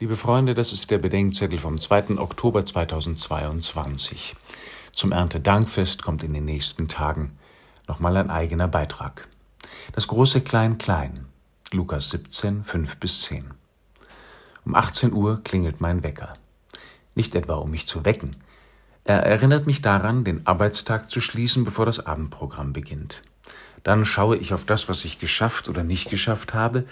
Liebe Freunde, das ist der Bedenkzettel vom 2. Oktober 2022. Zum Erntedankfest kommt in den nächsten Tagen nochmal ein eigener Beitrag. Das große Klein-Klein, Lukas 17, 5 bis 10. Um 18 Uhr klingelt mein Wecker. Nicht etwa, um mich zu wecken. Er erinnert mich daran, den Arbeitstag zu schließen, bevor das Abendprogramm beginnt. Dann schaue ich auf das, was ich geschafft oder nicht geschafft habe,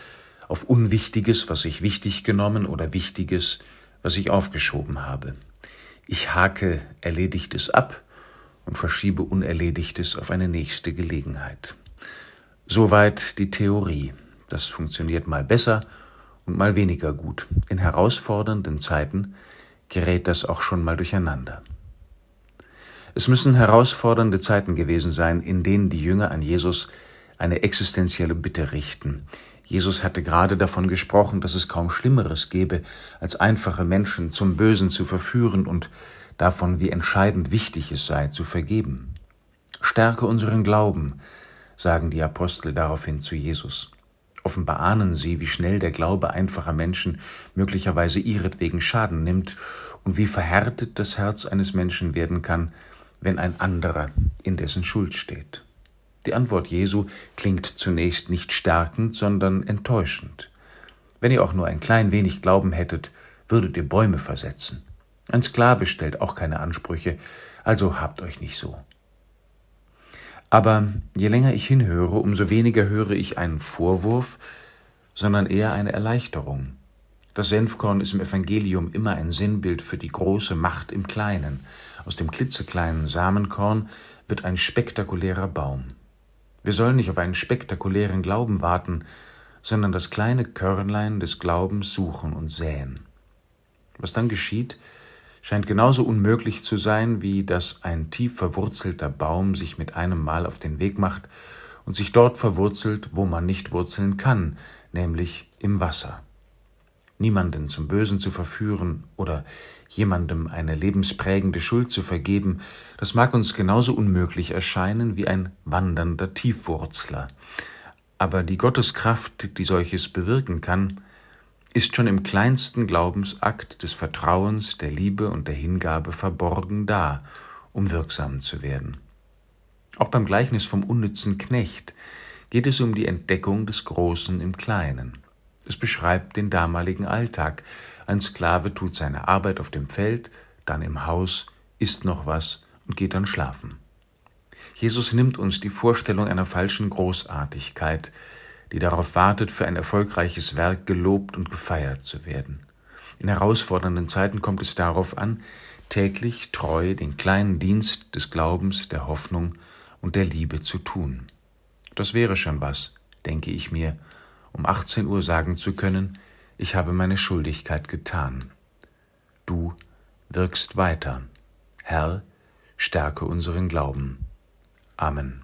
auf Unwichtiges, was ich wichtig genommen oder Wichtiges, was ich aufgeschoben habe. Ich hake Erledigtes ab und verschiebe Unerledigtes auf eine nächste Gelegenheit. Soweit die Theorie. Das funktioniert mal besser und mal weniger gut. In herausfordernden Zeiten gerät das auch schon mal durcheinander. Es müssen herausfordernde Zeiten gewesen sein, in denen die Jünger an Jesus eine existenzielle Bitte richten, Jesus hatte gerade davon gesprochen, dass es kaum Schlimmeres gäbe, als einfache Menschen zum Bösen zu verführen und davon, wie entscheidend wichtig es sei, zu vergeben. Stärke unseren Glauben, sagen die Apostel daraufhin zu Jesus. Offenbar ahnen sie, wie schnell der Glaube einfacher Menschen möglicherweise ihretwegen Schaden nimmt und wie verhärtet das Herz eines Menschen werden kann, wenn ein anderer in dessen Schuld steht. Die Antwort Jesu klingt zunächst nicht stärkend, sondern enttäuschend. Wenn ihr auch nur ein klein wenig Glauben hättet, würdet ihr Bäume versetzen. Ein Sklave stellt auch keine Ansprüche, also habt euch nicht so. Aber je länger ich hinhöre, umso weniger höre ich einen Vorwurf, sondern eher eine Erleichterung. Das Senfkorn ist im Evangelium immer ein Sinnbild für die große Macht im Kleinen. Aus dem klitzekleinen Samenkorn wird ein spektakulärer Baum. Wir sollen nicht auf einen spektakulären Glauben warten, sondern das kleine Körnlein des Glaubens suchen und säen. Was dann geschieht, scheint genauso unmöglich zu sein, wie dass ein tief verwurzelter Baum sich mit einem Mal auf den Weg macht und sich dort verwurzelt, wo man nicht wurzeln kann, nämlich im Wasser niemanden zum Bösen zu verführen oder jemandem eine lebensprägende Schuld zu vergeben, das mag uns genauso unmöglich erscheinen wie ein wandernder Tiefwurzler. Aber die Gotteskraft, die solches bewirken kann, ist schon im kleinsten Glaubensakt des Vertrauens, der Liebe und der Hingabe verborgen da, um wirksam zu werden. Auch beim Gleichnis vom unnützen Knecht geht es um die Entdeckung des Großen im Kleinen. Es beschreibt den damaligen Alltag. Ein Sklave tut seine Arbeit auf dem Feld, dann im Haus, isst noch was und geht dann schlafen. Jesus nimmt uns die Vorstellung einer falschen Großartigkeit, die darauf wartet, für ein erfolgreiches Werk gelobt und gefeiert zu werden. In herausfordernden Zeiten kommt es darauf an, täglich treu den kleinen Dienst des Glaubens, der Hoffnung und der Liebe zu tun. Das wäre schon was, denke ich mir, um 18 Uhr sagen zu können, ich habe meine Schuldigkeit getan. Du wirkst weiter. Herr, stärke unseren Glauben. Amen.